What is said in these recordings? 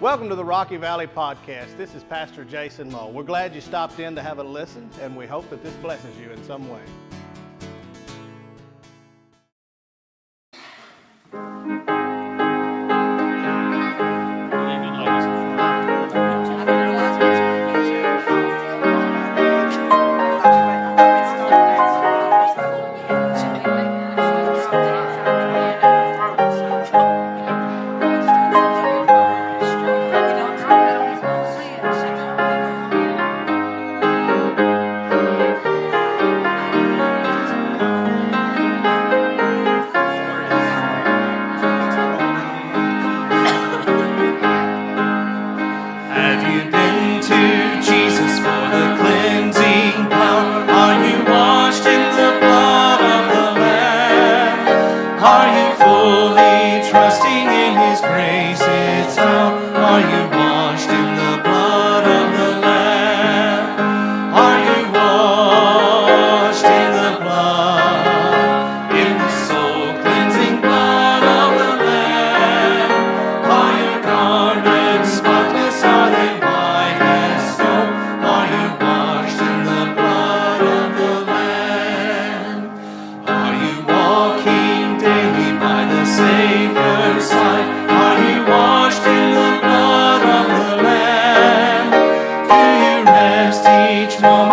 Welcome to the Rocky Valley Podcast. This is Pastor Jason Moe. We're glad you stopped in to have a listen, and we hope that this blesses you in some way. Blood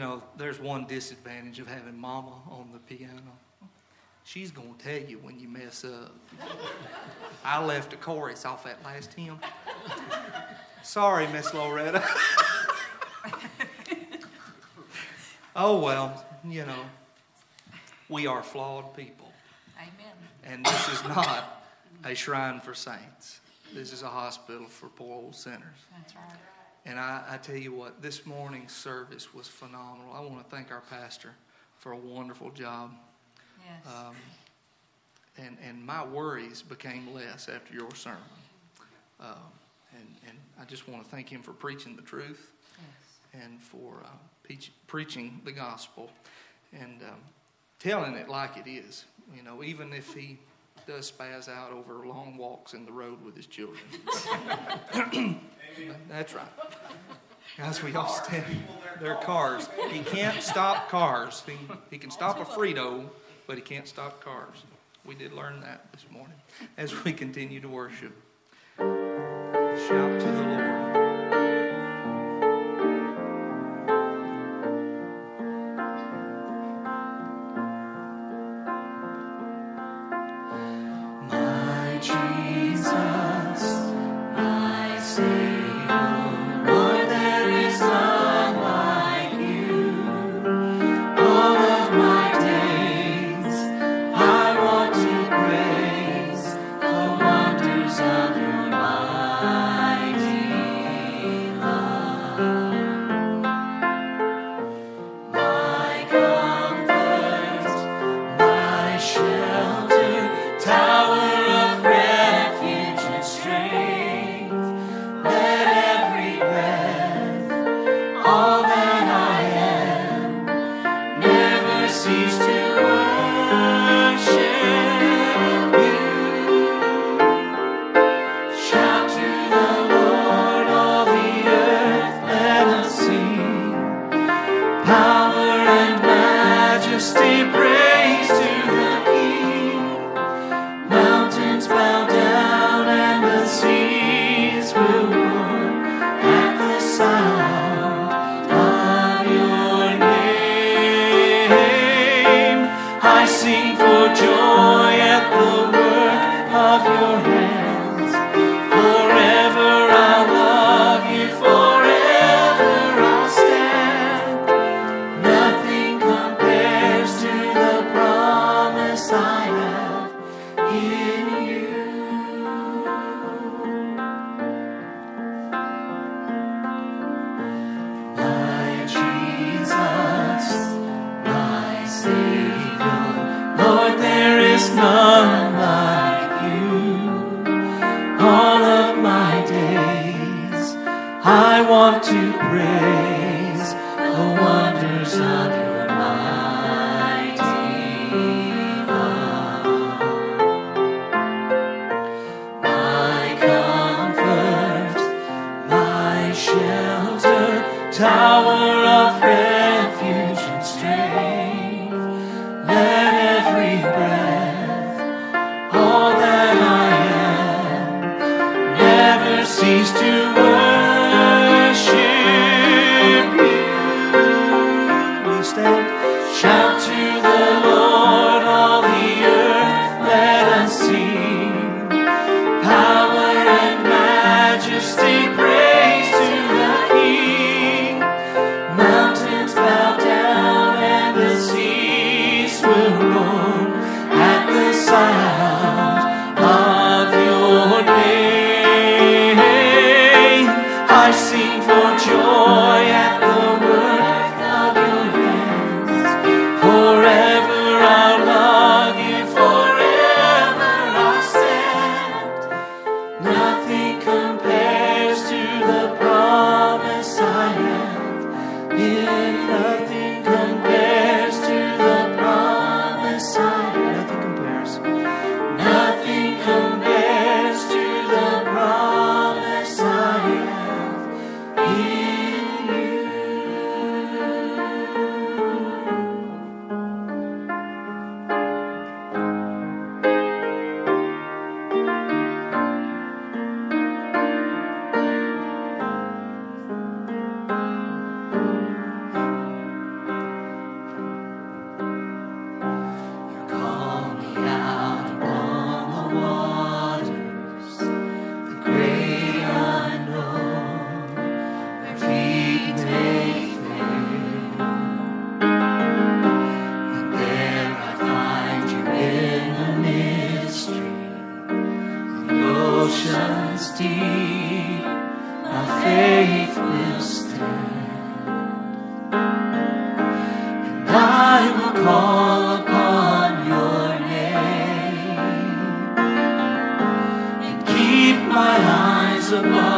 know, there's one disadvantage of having Mama on the piano. She's going to tell you when you mess up. I left a chorus off that last hymn. Sorry, Miss Loretta. oh, well, you know, we are flawed people. Amen. And this is not a shrine for saints. This is a hospital for poor old sinners. That's right. And I, I tell you what, this morning's service was phenomenal. I want to thank our pastor for a wonderful job. Yes. Um, and, and my worries became less after your sermon. Um, and, and I just want to thank him for preaching the truth yes. and for uh, peach, preaching the gospel and um, telling it like it is. You know, even if he does spaz out over long walks in the road with his children. That's right. As we all stand, their cars. He can't stop cars. He, he can stop a Frito, but he can't stop cars. We did learn that this morning as we continue to worship. Shout to the at the sound eyes above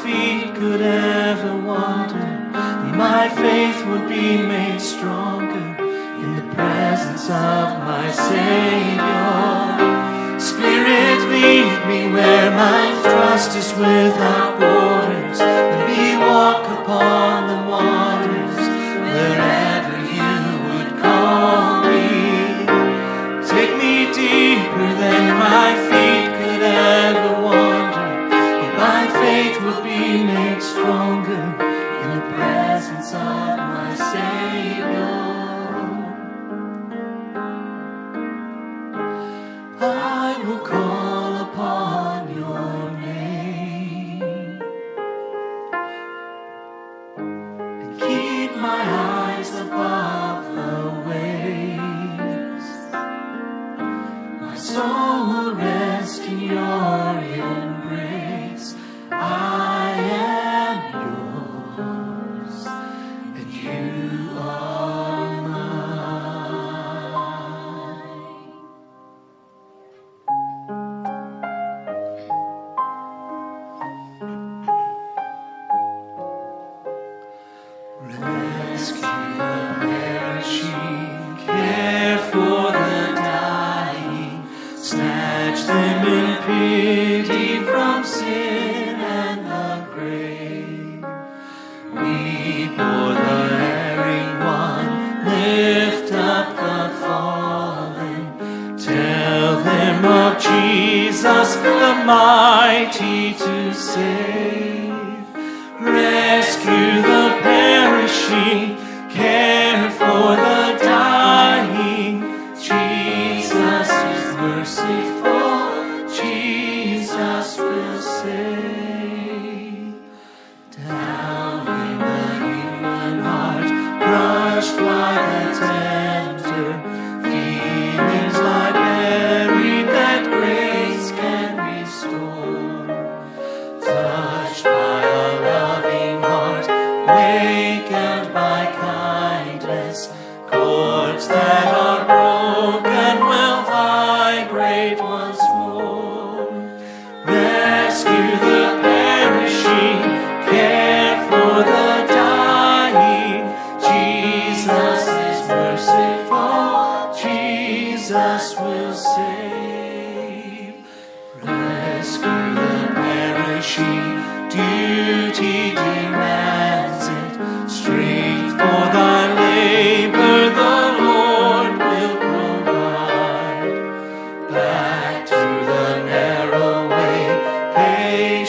feet could ever them in pity from sin and the grave. We bore the erring one, lift up the fallen, tell them of Jesus, the mighty to save.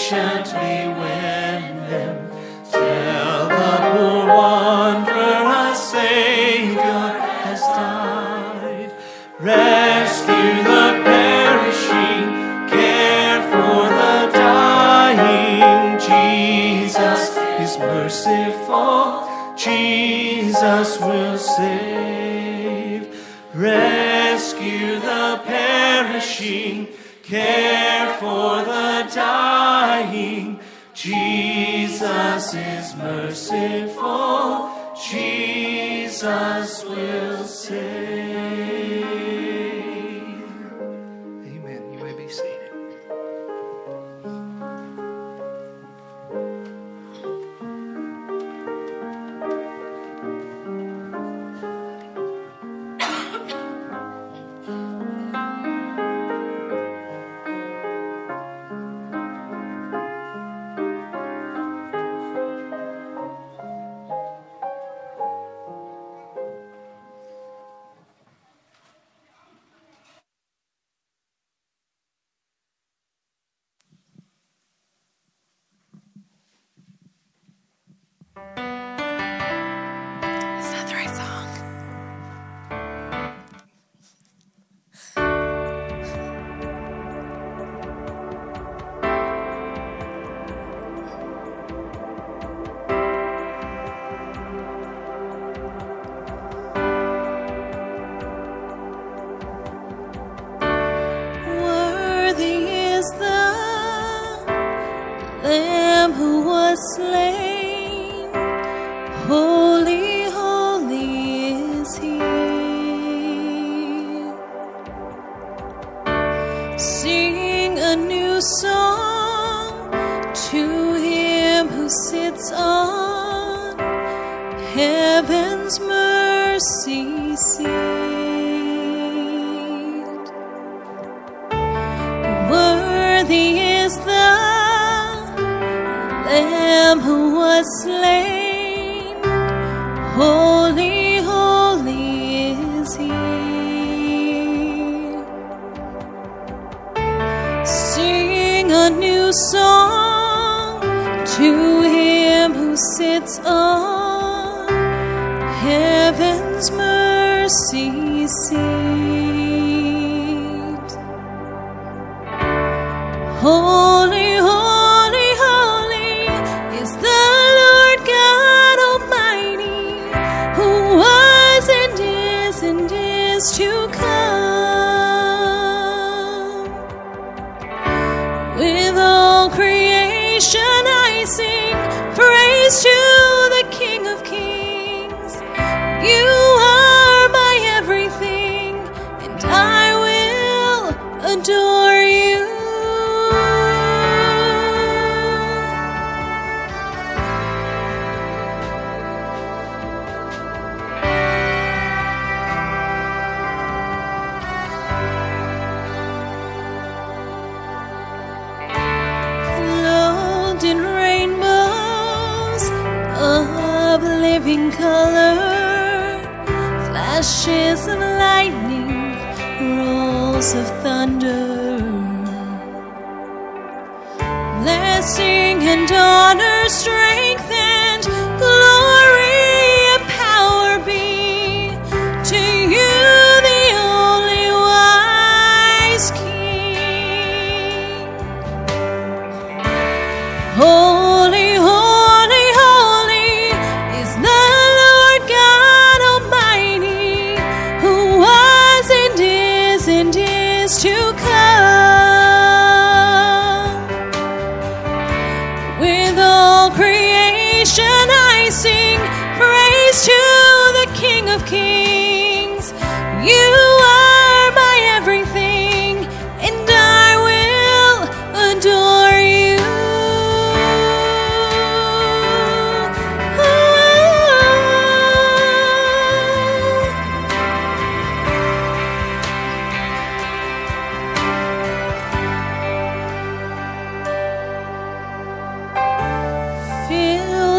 patiently win them till the poor wanderer, a Savior, has died. Rescue the perishing, care for the dying. Jesus is merciful, Jesus will save. Rescue the perishing, care for the is merciful.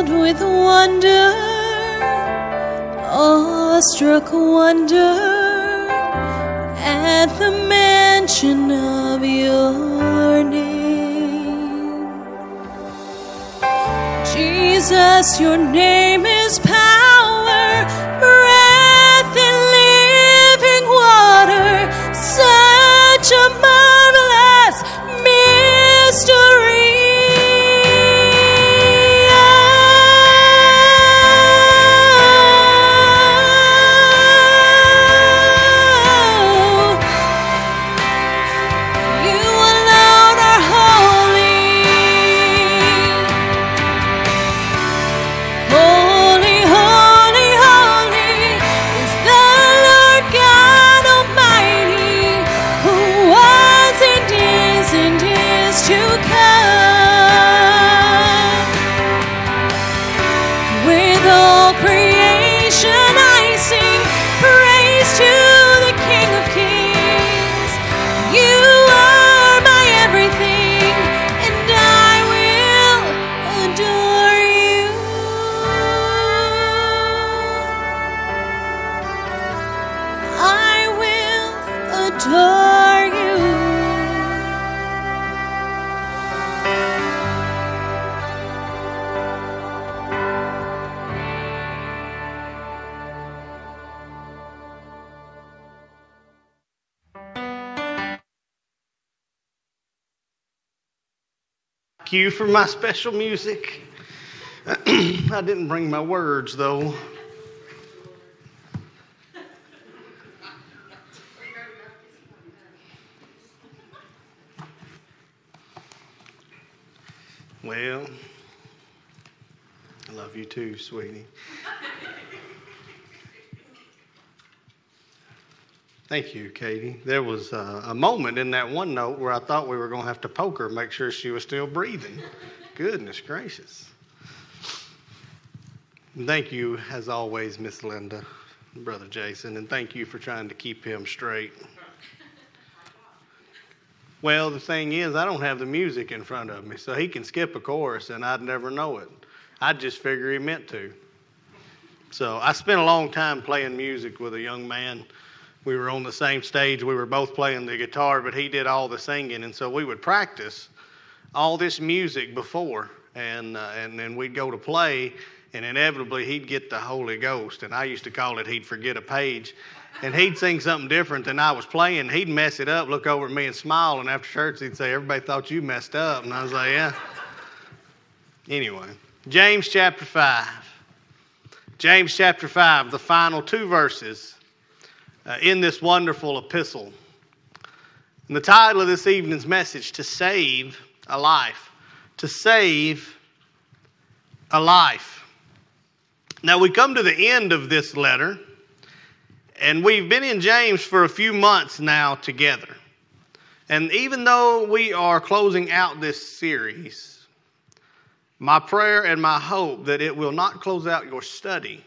Filled with wonder, awestruck wonder at the mention of your name. Jesus, your name is Cue for my special music. I didn't bring my words though. Well, I love you too, sweetie. Thank you, Katie. There was uh, a moment in that one note where I thought we were going to have to poke her, make sure she was still breathing. Goodness gracious. Thank you, as always, Miss Linda, Brother Jason, and thank you for trying to keep him straight. Well, the thing is, I don't have the music in front of me, so he can skip a chorus and I'd never know it. I'd just figure he meant to. So I spent a long time playing music with a young man. We were on the same stage. We were both playing the guitar, but he did all the singing, and so we would practice all this music before, and uh, and then we'd go to play, and inevitably he'd get the Holy Ghost, and I used to call it he'd forget a page, and he'd sing something different than I was playing. He'd mess it up, look over at me and smile, and after church he'd say, "Everybody thought you messed up," and I was like, "Yeah." Anyway, James chapter five. James chapter 5, the final two verses uh, in this wonderful epistle. And the title of this evening's message, To Save a Life. To Save a Life. Now, we come to the end of this letter, and we've been in James for a few months now together. And even though we are closing out this series, my prayer and my hope that it will not close out your study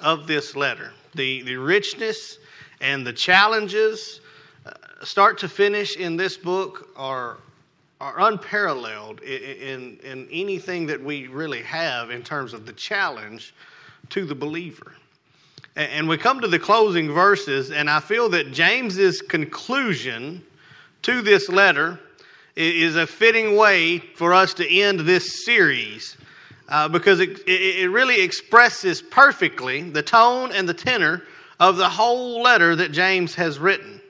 of this letter. The, the richness and the challenges, uh, start to finish, in this book are, are unparalleled in, in, in anything that we really have in terms of the challenge to the believer. And we come to the closing verses, and I feel that James's conclusion to this letter is a fitting way for us to end this series uh, because it, it really expresses perfectly the tone and the tenor of the whole letter that James has written.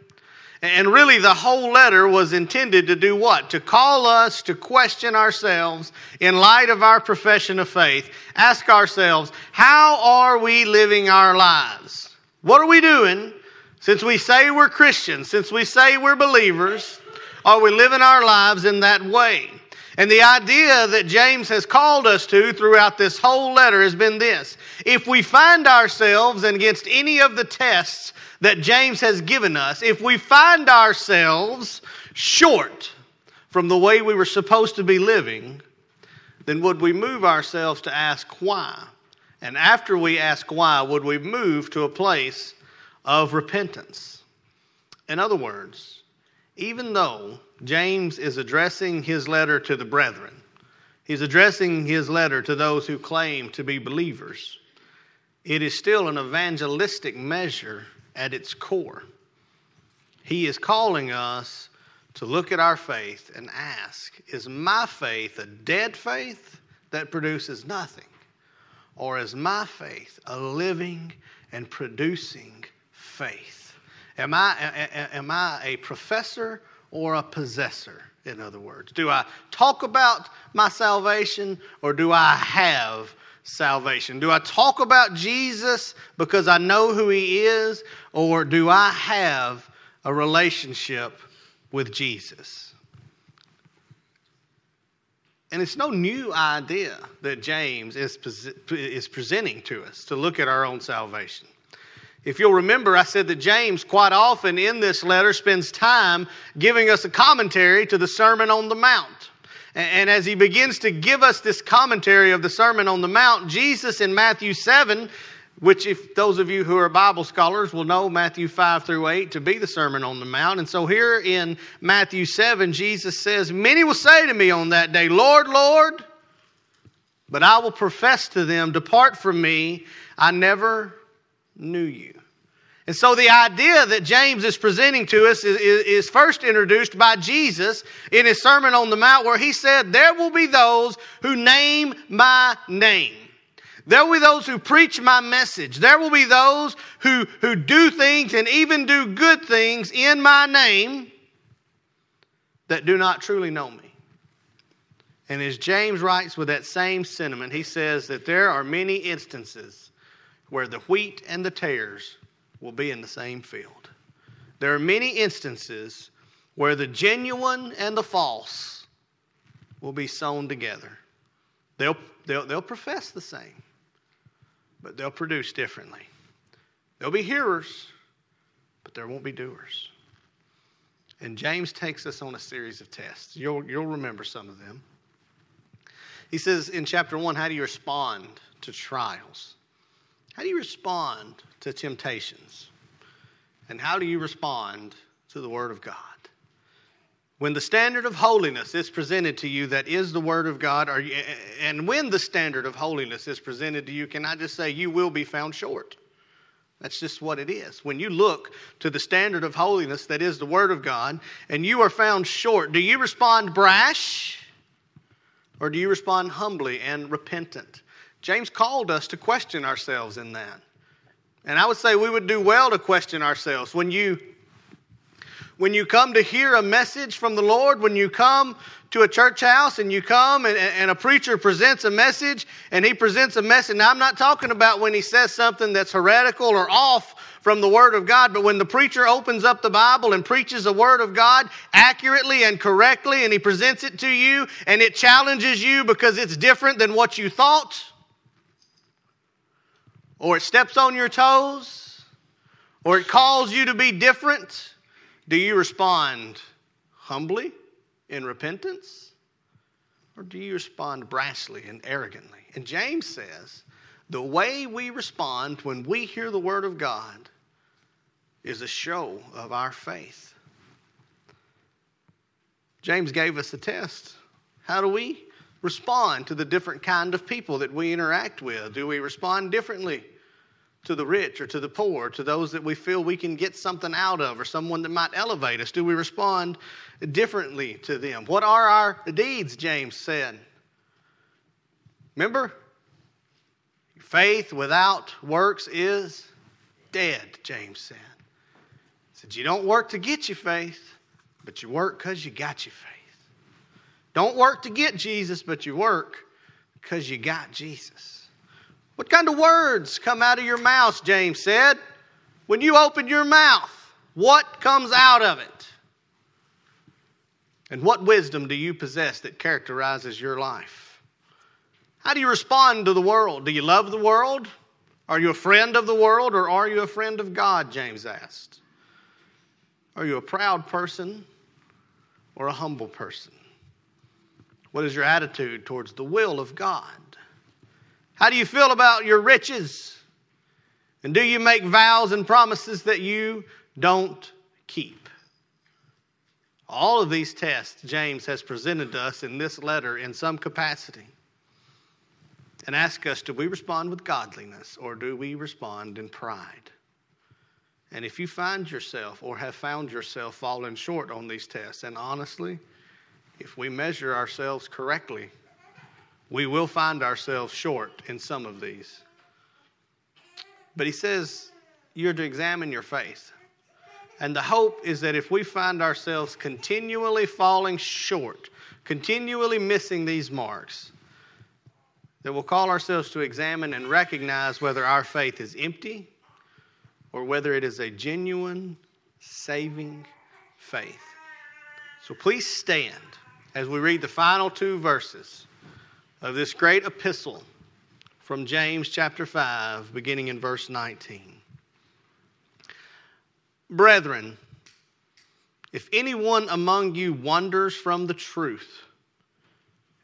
And really, the whole letter was intended to do what? To call us to question ourselves in light of our profession of faith. Ask ourselves, how are we living our lives? What are we doing since we say we're Christians, since we say we're believers? Are we living our lives in that way? And the idea that James has called us to throughout this whole letter has been this. If we find ourselves against any of the tests that James has given us, if we find ourselves short from the way we were supposed to be living, then would we move ourselves to ask why? And after we ask why, would we move to a place of repentance? In other words, even though James is addressing his letter to the brethren, he's addressing his letter to those who claim to be believers, it is still an evangelistic measure at its core. He is calling us to look at our faith and ask Is my faith a dead faith that produces nothing? Or is my faith a living and producing faith? Am I, am I a professor or a possessor, in other words? Do I talk about my salvation or do I have salvation? Do I talk about Jesus because I know who he is, or do I have a relationship with Jesus? And it's no new idea that James is, is presenting to us to look at our own salvation. If you'll remember, I said that James, quite often in this letter, spends time giving us a commentary to the Sermon on the Mount. And as he begins to give us this commentary of the Sermon on the Mount, Jesus in Matthew 7, which, if those of you who are Bible scholars will know Matthew 5 through 8 to be the Sermon on the Mount. And so here in Matthew 7, Jesus says, Many will say to me on that day, Lord, Lord, but I will profess to them, Depart from me, I never knew you. And so the idea that James is presenting to us is, is, is, first introduced by Jesus in his Sermon on the Mount, where he said, There will be those who name my name. There will be those who preach my message. There will be those who, who do things and even do good things in my name that do not truly know me. And as James writes with that same sentiment, he says that there are many instances where the wheat and the tares will be in the same field. There are many instances where the genuine and the false will be sown together. They'll, they'll, they'll profess the same, but they'll produce differently. There'll be hearers, but there won't be doers. And James takes us on a series of tests. You'll, you'll remember some of them. He says in chapter 1, How do you respond to trials? How do you respond to temptations? And how do you respond to the Word of God? When the standard of holiness is presented to you, that is the Word of God, you, and when the standard of holiness is presented to you, can I just say you will be found short? That's just what it is. When you look to the standard of holiness that is the Word of God, and you are found short, do you respond brash or do you respond humbly and repentant? James called us to question ourselves in that. And I would say we would do well to question ourselves. When you when you come to hear a message from the Lord, when you come to a church house and you come and, and, a preacher presents a message and he presents a message. Now, I'm not talking about when he says something that's heretical or off from the Word of God, but when the preacher opens up the Bible and preaches the Word of God accurately and correctly and he presents it to you and it challenges you because it's different than what you thought or it steps on your toes, or it calls you to be different, do you respond humbly in repentance? Or do you respond brashly and arrogantly? And James says the way we respond when we hear the Word of God is a show of our faith. James gave us a test. How do we respond to the different kind of people that we interact with? Do we respond differently to the rich or to the poor, to those that we feel we can get something out of or someone that might elevate us? Do we respond differently to them? What are our deeds, James said? Remember? Faith without works is dead, James said. He said, You don't work to get your faith, but you work because you got your faith. Don't work to get Jesus, but you work because you got Jesus. What kind of words come out of your mouth, James said? When you open your mouth, what comes out of it? And what wisdom do you possess that characterizes your life? How do you respond to the world? Do you love the world? Are you a friend of the world or are you a friend of God? James asked. Are you a proud person or a humble person? What is your attitude towards the will of God? How do you feel about your riches? And do you make vows and promises that you don't keep? All of these tests James has presented to us in this letter in some capacity and ask us do we respond with godliness or do we respond in pride? And if you find yourself or have found yourself falling short on these tests, and honestly, if we measure ourselves correctly, we will find ourselves short in some of these. But he says you're to examine your faith. And the hope is that if we find ourselves continually falling short, continually missing these marks, that we'll call ourselves to examine and recognize whether our faith is empty or whether it is a genuine, saving faith. So please stand as we read the final two verses of this great epistle from James chapter 5, beginning in verse 19. Brethren, if anyone among you wanders from the truth,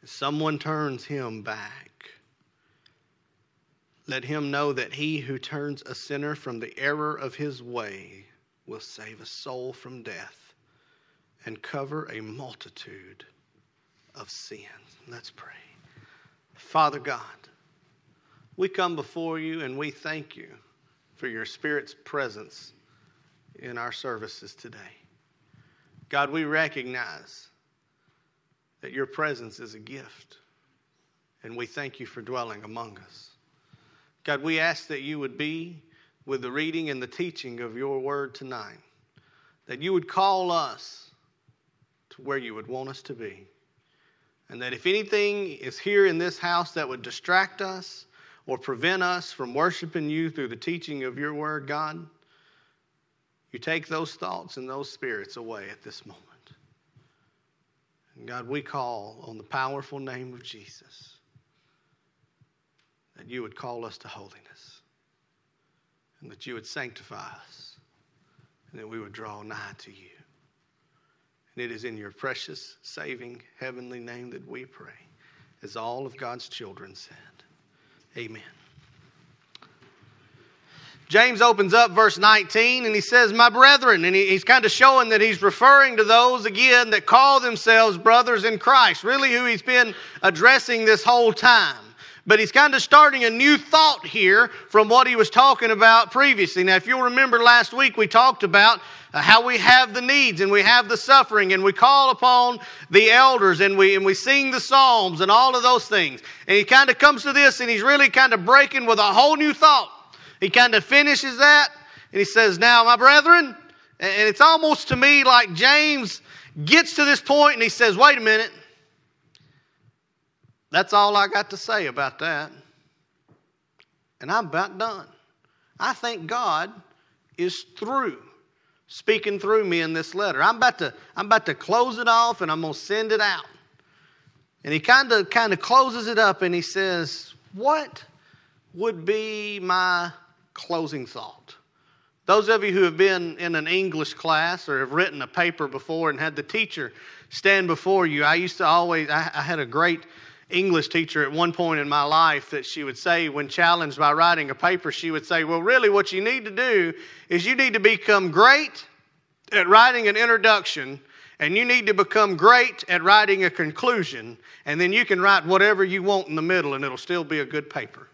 and someone turns him back, let him know that he who turns a sinner from the error of his way will save a soul from death and cover a multitude of sin. Let's pray. Father God, we come before you and we thank you for your Spirit's presence in our services today. God, we recognize that your presence is a gift, and we thank you for dwelling among us. God, we ask that you would be with the reading and the teaching of your word tonight, that you would call us to where you would want us to be. And that if anything is here in this house that would distract us or prevent us from worshiping you through the teaching of your word, God, you take those thoughts and those spirits away at this moment. And God, we call on the powerful name of Jesus that you would call us to holiness and that you would sanctify us and that we would draw nigh to you. And it is in your precious, saving, heavenly name that we pray, as all of God's children said. Amen. James opens up verse 19 and he says, My brethren, and he's kind of showing that he's referring to those again that call themselves brothers in Christ, really who he's been addressing this whole time. But he's kind of starting a new thought here from what he was talking about previously. Now, if you'll remember last week, we talked about uh, how we have the needs and we have the suffering and we call upon the elders and we, and we sing the psalms and all of those things. And he kind of comes to this and he's really kind of breaking with a whole new thought. He kind of finishes that and he says, Now, my brethren, and it's almost to me like James gets to this point and he says, Wait a minute. That's all I got to say about that. And I'm about done. I think God is through speaking through me in this letter. I'm about to, I'm about to close it off and I'm going to send it out. And he kind of kind of closes it up and he says, "What would be my closing thought?" Those of you who have been in an English class or have written a paper before and had the teacher stand before you, I used to always I, I had a great English teacher at one point in my life that she would say, when challenged by writing a paper, she would say, Well, really, what you need to do is you need to become great at writing an introduction, and you need to become great at writing a conclusion, and then you can write whatever you want in the middle, and it'll still be a good paper.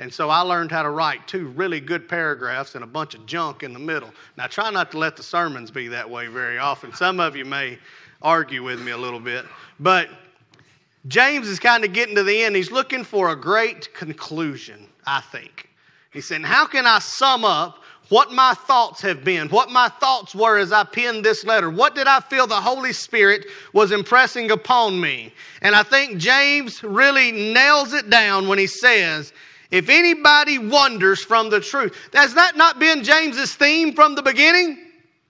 And so I learned how to write two really good paragraphs and a bunch of junk in the middle. Now, try not to let the sermons be that way very often. Some of you may argue with me a little bit. But James is kind of getting to the end. He's looking for a great conclusion, I think. He said, How can I sum up what my thoughts have been, what my thoughts were as I penned this letter. What did I feel the Holy Spirit was impressing upon me? And I think James really nails it down when he says, if anybody wonders from the truth. Has that not been James's theme from the beginning?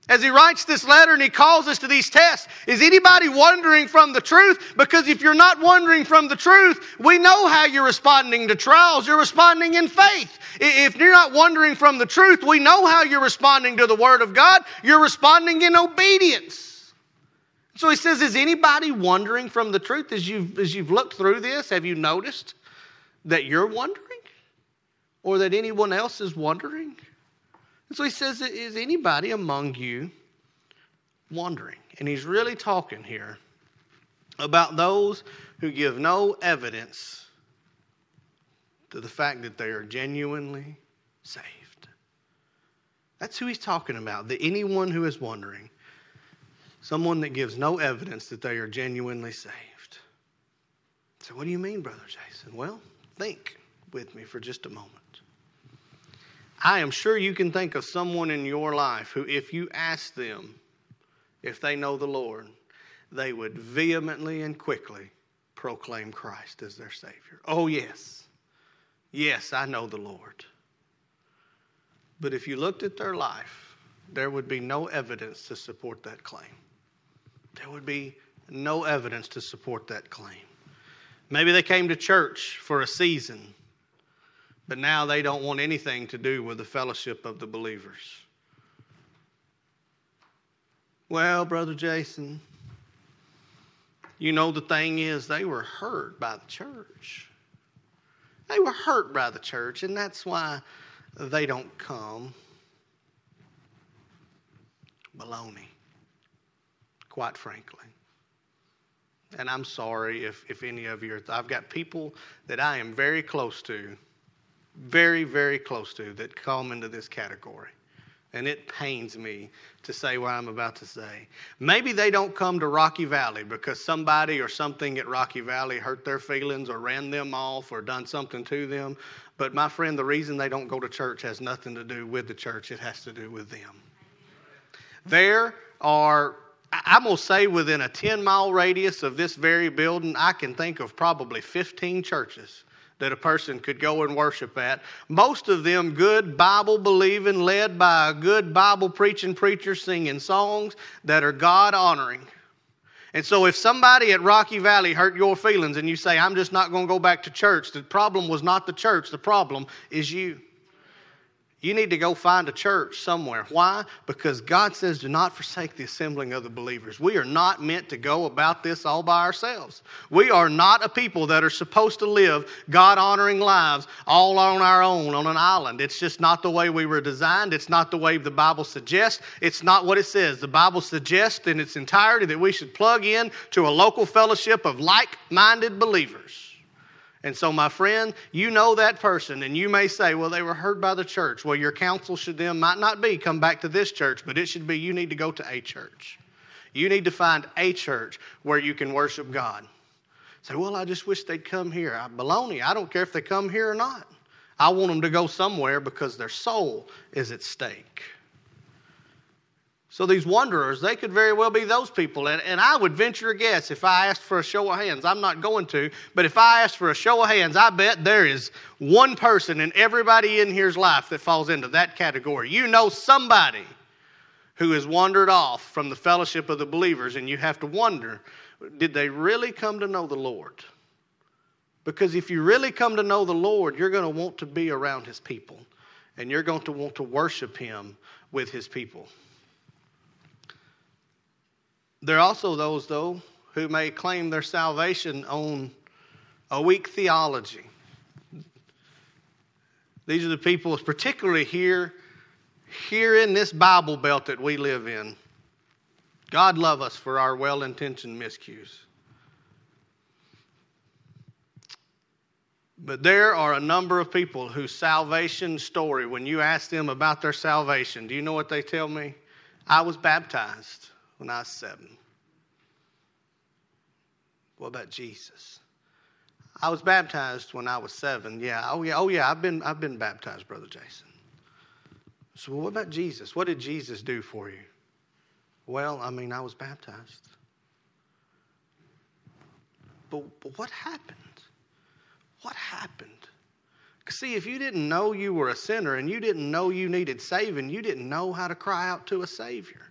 As he writes this letter and he calls us to these tests, is anybody wondering from the truth? Because if you're not wondering from the truth, we know how you're responding to trials. You're responding in faith. If you're not wondering from the truth, we know how you're responding to the Word of God. You're responding in obedience. So he says, Is anybody wondering from the truth as you've, as you've looked through this? Have you noticed that you're wondering or that anyone else is wondering? And so he says, Is anybody among you wondering? And he's really talking here about those who give no evidence to the fact that they are genuinely saved. That's who he's talking about. The anyone who is wondering. Someone that gives no evidence that they are genuinely saved. So, what do you mean, Brother Jason? Well, think with me for just a moment. I am sure you can think of someone in your life who, if you ask them if they know the Lord, they would vehemently and quickly proclaim Christ as their Savior. Oh, yes. Yes, I know the Lord. But if you looked at their life, there would be no evidence to support that claim. There would be no evidence to support that claim. Maybe they came to church for a season, but now they don't want anything to do with the fellowship of the believers. Well, Brother Jason, you know the thing is, they were hurt by the church. They were hurt by the church, and that's why they don't come. Baloney, quite frankly. And I'm sorry if, if any of you are, I've got people that I am very close to, very, very close to, that come into this category. And it pains me to say what I'm about to say. Maybe they don't come to Rocky Valley because somebody or something at Rocky Valley hurt their feelings or ran them off or done something to them. But my friend, the reason they don't go to church has nothing to do with the church, it has to do with them. There are, I'm going to say within a 10 mile radius of this very building, I can think of probably 15 churches that a person could go and worship at. Most of them good Bible believing, led by a good Bible preaching preacher singing songs that are God honoring. And so, if somebody at Rocky Valley hurt your feelings and you say, I'm just not going to go back to church, the problem was not the church, the problem is you. You need to go find a church somewhere. Why? Because God says, do not forsake the assembling of the believers. We are not meant to go about this all by ourselves. We are not a people that are supposed to live God honoring lives all on our own on an island. It's just not the way we were designed. It's not the way the Bible suggests. It's not what it says. The Bible suggests in its entirety that we should plug in to a local fellowship of like minded believers. And so, my friend, you know that person, and you may say, well, they were heard by the church. Well, your counsel should then might not be come back to this church, but it should be you need to go to a church. You need to find a church where you can worship God. Say, well, I just wish they'd come here. I, baloney, I don't care if they come here or not. I want them to go somewhere because their soul is at stake. So these wanderers, they could very well be those people. And, and I would venture a guess if I asked for a show of hands. I'm not going to, but if I asked for a show of hands, I bet there is one person in everybody in here's life that falls into that category. You know somebody who has wandered off from the fellowship of the believers, and you have to wonder did they really come to know the Lord? Because if you really come to know the Lord, you're going to want to be around his people, and you're going to want to worship him with his people. There are also those, though, who may claim their salvation on a weak theology. These are the people, particularly here, here in this Bible belt that we live in. God love us for our well-intentioned miscues. But there are a number of people whose salvation story, when you ask them about their salvation, do you know what they tell me? I was baptized when I was seven. What about Jesus? I was baptized when I was seven. Yeah. Oh yeah. Oh yeah. I've been I've been baptized, brother Jason. So what about Jesus? What did Jesus do for you? Well, I mean, I was baptized. But, but what happened? What happened? See, if you didn't know you were a sinner and you didn't know you needed saving, you didn't know how to cry out to a Savior.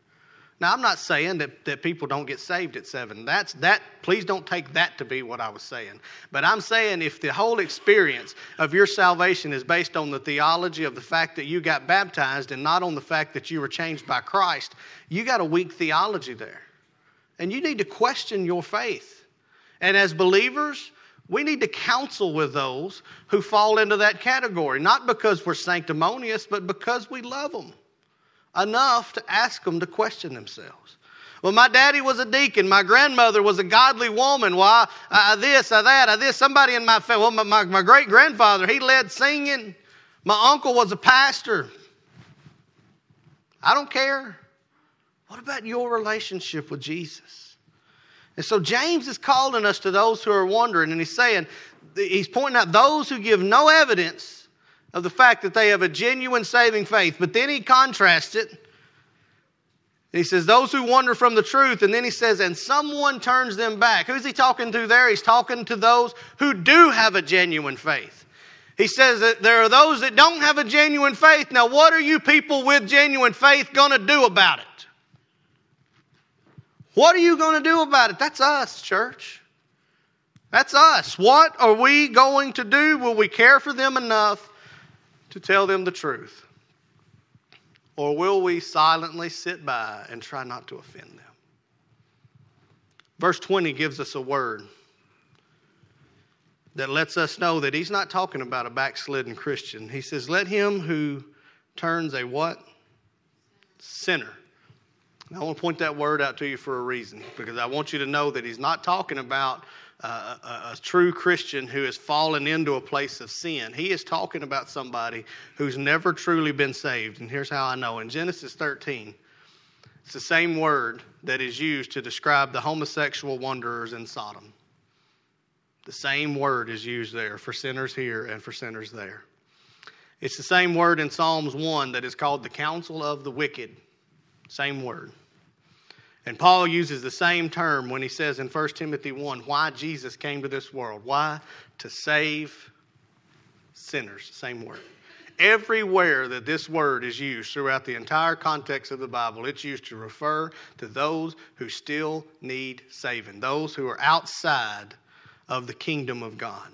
Now, I'm not saying that, that people don't get saved at seven. That's that. Please don't take that to be what I was saying. But I'm saying if the whole experience of your salvation is based on the theology of the fact that you got baptized and not on the fact that you were changed by Christ, you got a weak theology there, and you need to question your faith. And as believers, we need to counsel with those who fall into that category, not because we're sanctimonious, but because we love them enough to ask them to question themselves. Well, my daddy was a deacon. My grandmother was a godly woman. Why? Well, this, or that, or this. Somebody in my family, well, my, my, my great grandfather, he led singing. My uncle was a pastor. I don't care. What about your relationship with Jesus? And so James is calling us to those who are wondering, and he's saying, he's pointing out those who give no evidence of the fact that they have a genuine saving faith. But then he contrasts it. He says, Those who wander from the truth. And then he says, And someone turns them back. Who's he talking to there? He's talking to those who do have a genuine faith. He says that there are those that don't have a genuine faith. Now, what are you people with genuine faith going to do about it? What are you going to do about it? That's us, church. That's us. What are we going to do? Will we care for them enough to tell them the truth? Or will we silently sit by and try not to offend them? Verse 20 gives us a word that lets us know that he's not talking about a backslidden Christian. He says, Let him who turns a what? Sinner. I want to point that word out to you for a reason because I want you to know that he's not talking about a, a, true Christian who has fallen into a place of sin. He is talking about somebody who's never truly been saved. And here's how I know. In Genesis 13, it's the same word that is used to describe the homosexual wanderers in Sodom. The same word is used there for sinners here and for sinners there. It's the same word in Psalms 1 that is called the counsel of the wicked. Same word. And Paul uses the same term when he says in 1 Timothy 1 why Jesus came to this world. Why? To save sinners. Same word. Everywhere that this word is used throughout the entire context of the Bible, it's used to refer to those who still need saving, those who are outside of the kingdom of God.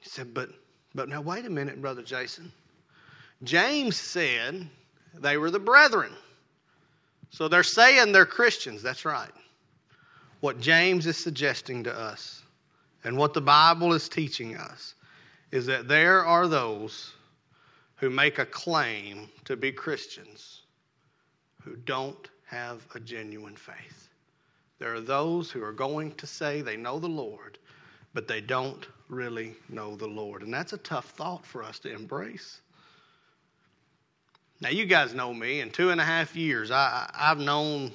He said, but, but now wait a minute, Brother Jason. James said they were the brethren. So they're saying they're Christians. That's right. What James is suggesting to us and what the Bible is teaching us is that there are those who make a claim to be Christians who don't have a genuine faith. There are those who are going to say they know the Lord, but they don't really know the Lord. And that's a tough thought for us to embrace. Now, you guys know me. In two and a half years, I, have known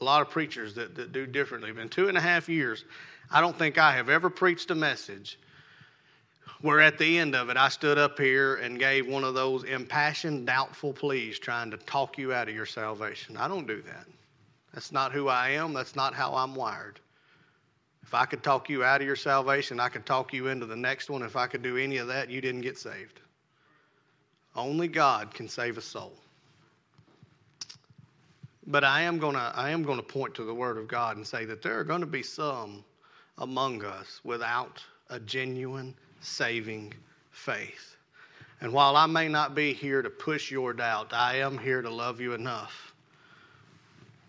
a lot of preachers that, that do differently. But in two and a half years, I don't think I have ever preached a message where at the end of it, I stood up here and gave one of those impassioned, doubtful pleas trying to talk you out of your salvation. I don't do that. That's not who I am. That's not how I'm wired. If I could talk you out of your salvation, I could talk you into the next one. If I could do any of that, you didn't get saved. Only God can save a soul. But I am going to I am going to point to the word of God and say that there are going to be some among us without a genuine saving faith. And while I may not be here to push your doubt, I am here to love you enough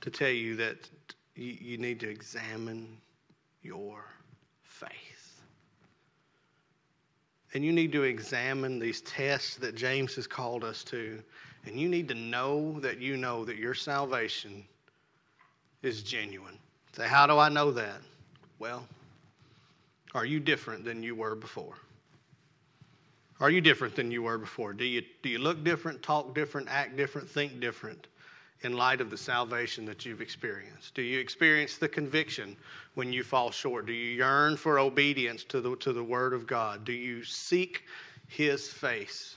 to tell you that you, you need to examine your faith. And you need to examine these tests that James has called us to. And you need to know that you know that your salvation is genuine. Say, how do I know that? Well, Are you different than you were before? Are you different than you were before? Do you, do you look different, talk different, act different, think different in light of the salvation that you've experienced? Do you experience the conviction when you fall short? Do you yearn for obedience to the, to the Word of God? Do you seek His face?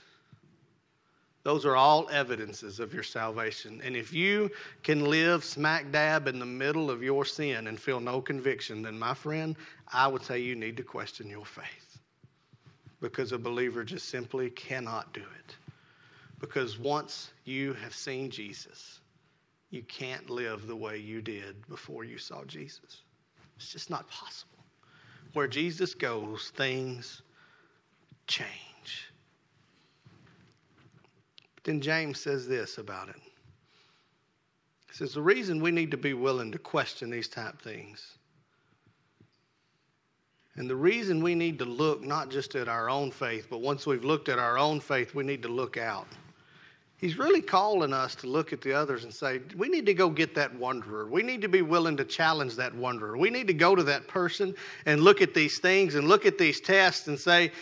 Those are all evidences of your salvation. And if you can live smack dab in the middle of your sin and feel no conviction, then, my friend, I would say you need to question your faith. Because a believer just simply cannot do it. Because once you have seen Jesus, you can't live the way you did before you saw Jesus. It's just not possible. Where Jesus goes, things change. But then James says this about it. He says the reason we need to be willing to question these type things. And the reason we need to look not just at our own faith, but once we've looked at our own faith, we need to look out. He's really calling us to look at the others and say, we need to go get that wanderer. We need to be willing to challenge that wanderer. We need to go to that person and look at these things and look at these tests and say,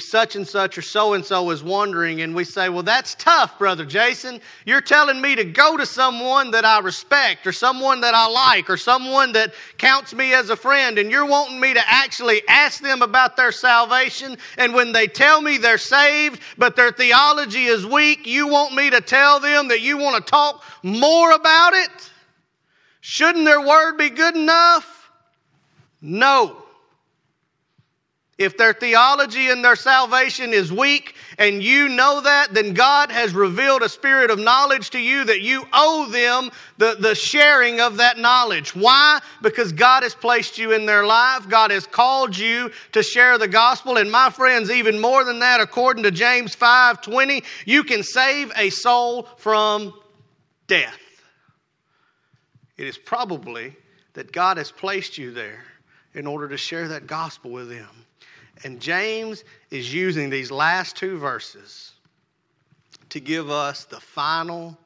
such and such or so and so is wandering. And we say, well, that's tough, Brother Jason. You're telling me to go to someone that I respect or someone that I like or someone that counts me as a friend. And you're wanting me to actually ask them about their salvation. And when they tell me they're saved, but their theology is weak, you want me to tell them that you want to talk more about it? Shouldn't their word be good enough? No. If their theology and their salvation is weak and you know that, then God has revealed a spirit of knowledge to you that you owe them the, the sharing of that knowledge. Why? Because God has placed you in their life. God has called you to share the gospel. And my friends, even more than that, according to James 5 20, you can save a soul from death. It is probably that God has placed you there in order to share that gospel with them. And James is using these last two verses to give us the final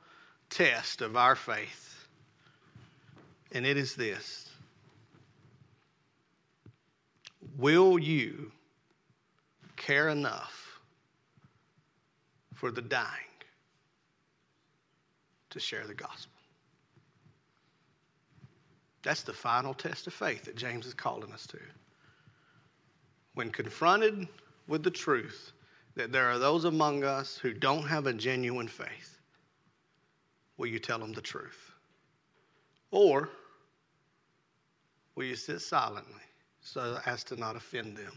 test of our faith. And it is this Will you care enough for the dying to share the gospel? That's the final test of faith that James is calling us to when confronted with the truth that there are those among us who don't have a genuine faith, will you tell them the truth? Or will you sit silently so as to not offend them?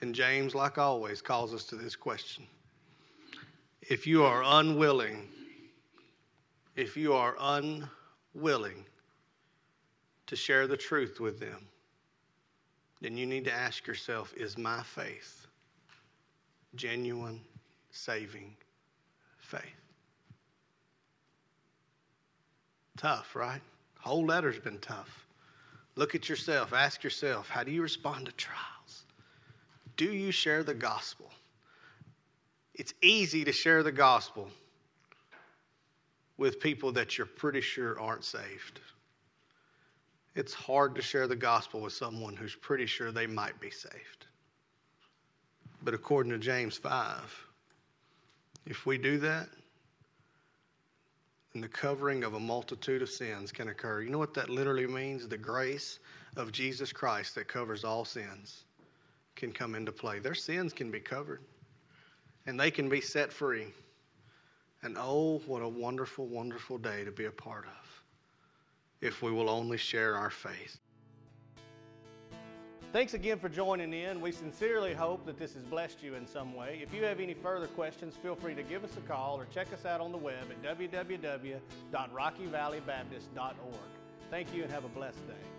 And James, like always, calls us to this question. If you are unwilling, if you are unwilling to share the truth with them, then you need to ask yourself is my faith genuine, saving faith? Tough, right? Whole letter's been tough. Look at yourself. Ask yourself, how do you respond to trials? Do you share the gospel? It's easy to share the gospel with people that you're pretty sure aren't saved. It's hard to share the gospel with someone who's pretty sure they might be saved. But according to James 5, if we do that, then the covering of a multitude of sins can occur. You know what that literally means? The grace of Jesus Christ that covers all sins can come into play. Their sins can be covered and they can be set free. And oh, what a wonderful, wonderful day to be a part of if we will only share our faith. Thanks again for joining in. We sincerely hope that this has blessed you in some way. If you have any further questions, feel free to give us a call or check us out on the web at www.rockyvalleybaptist.org. Thank you and have a blessed day.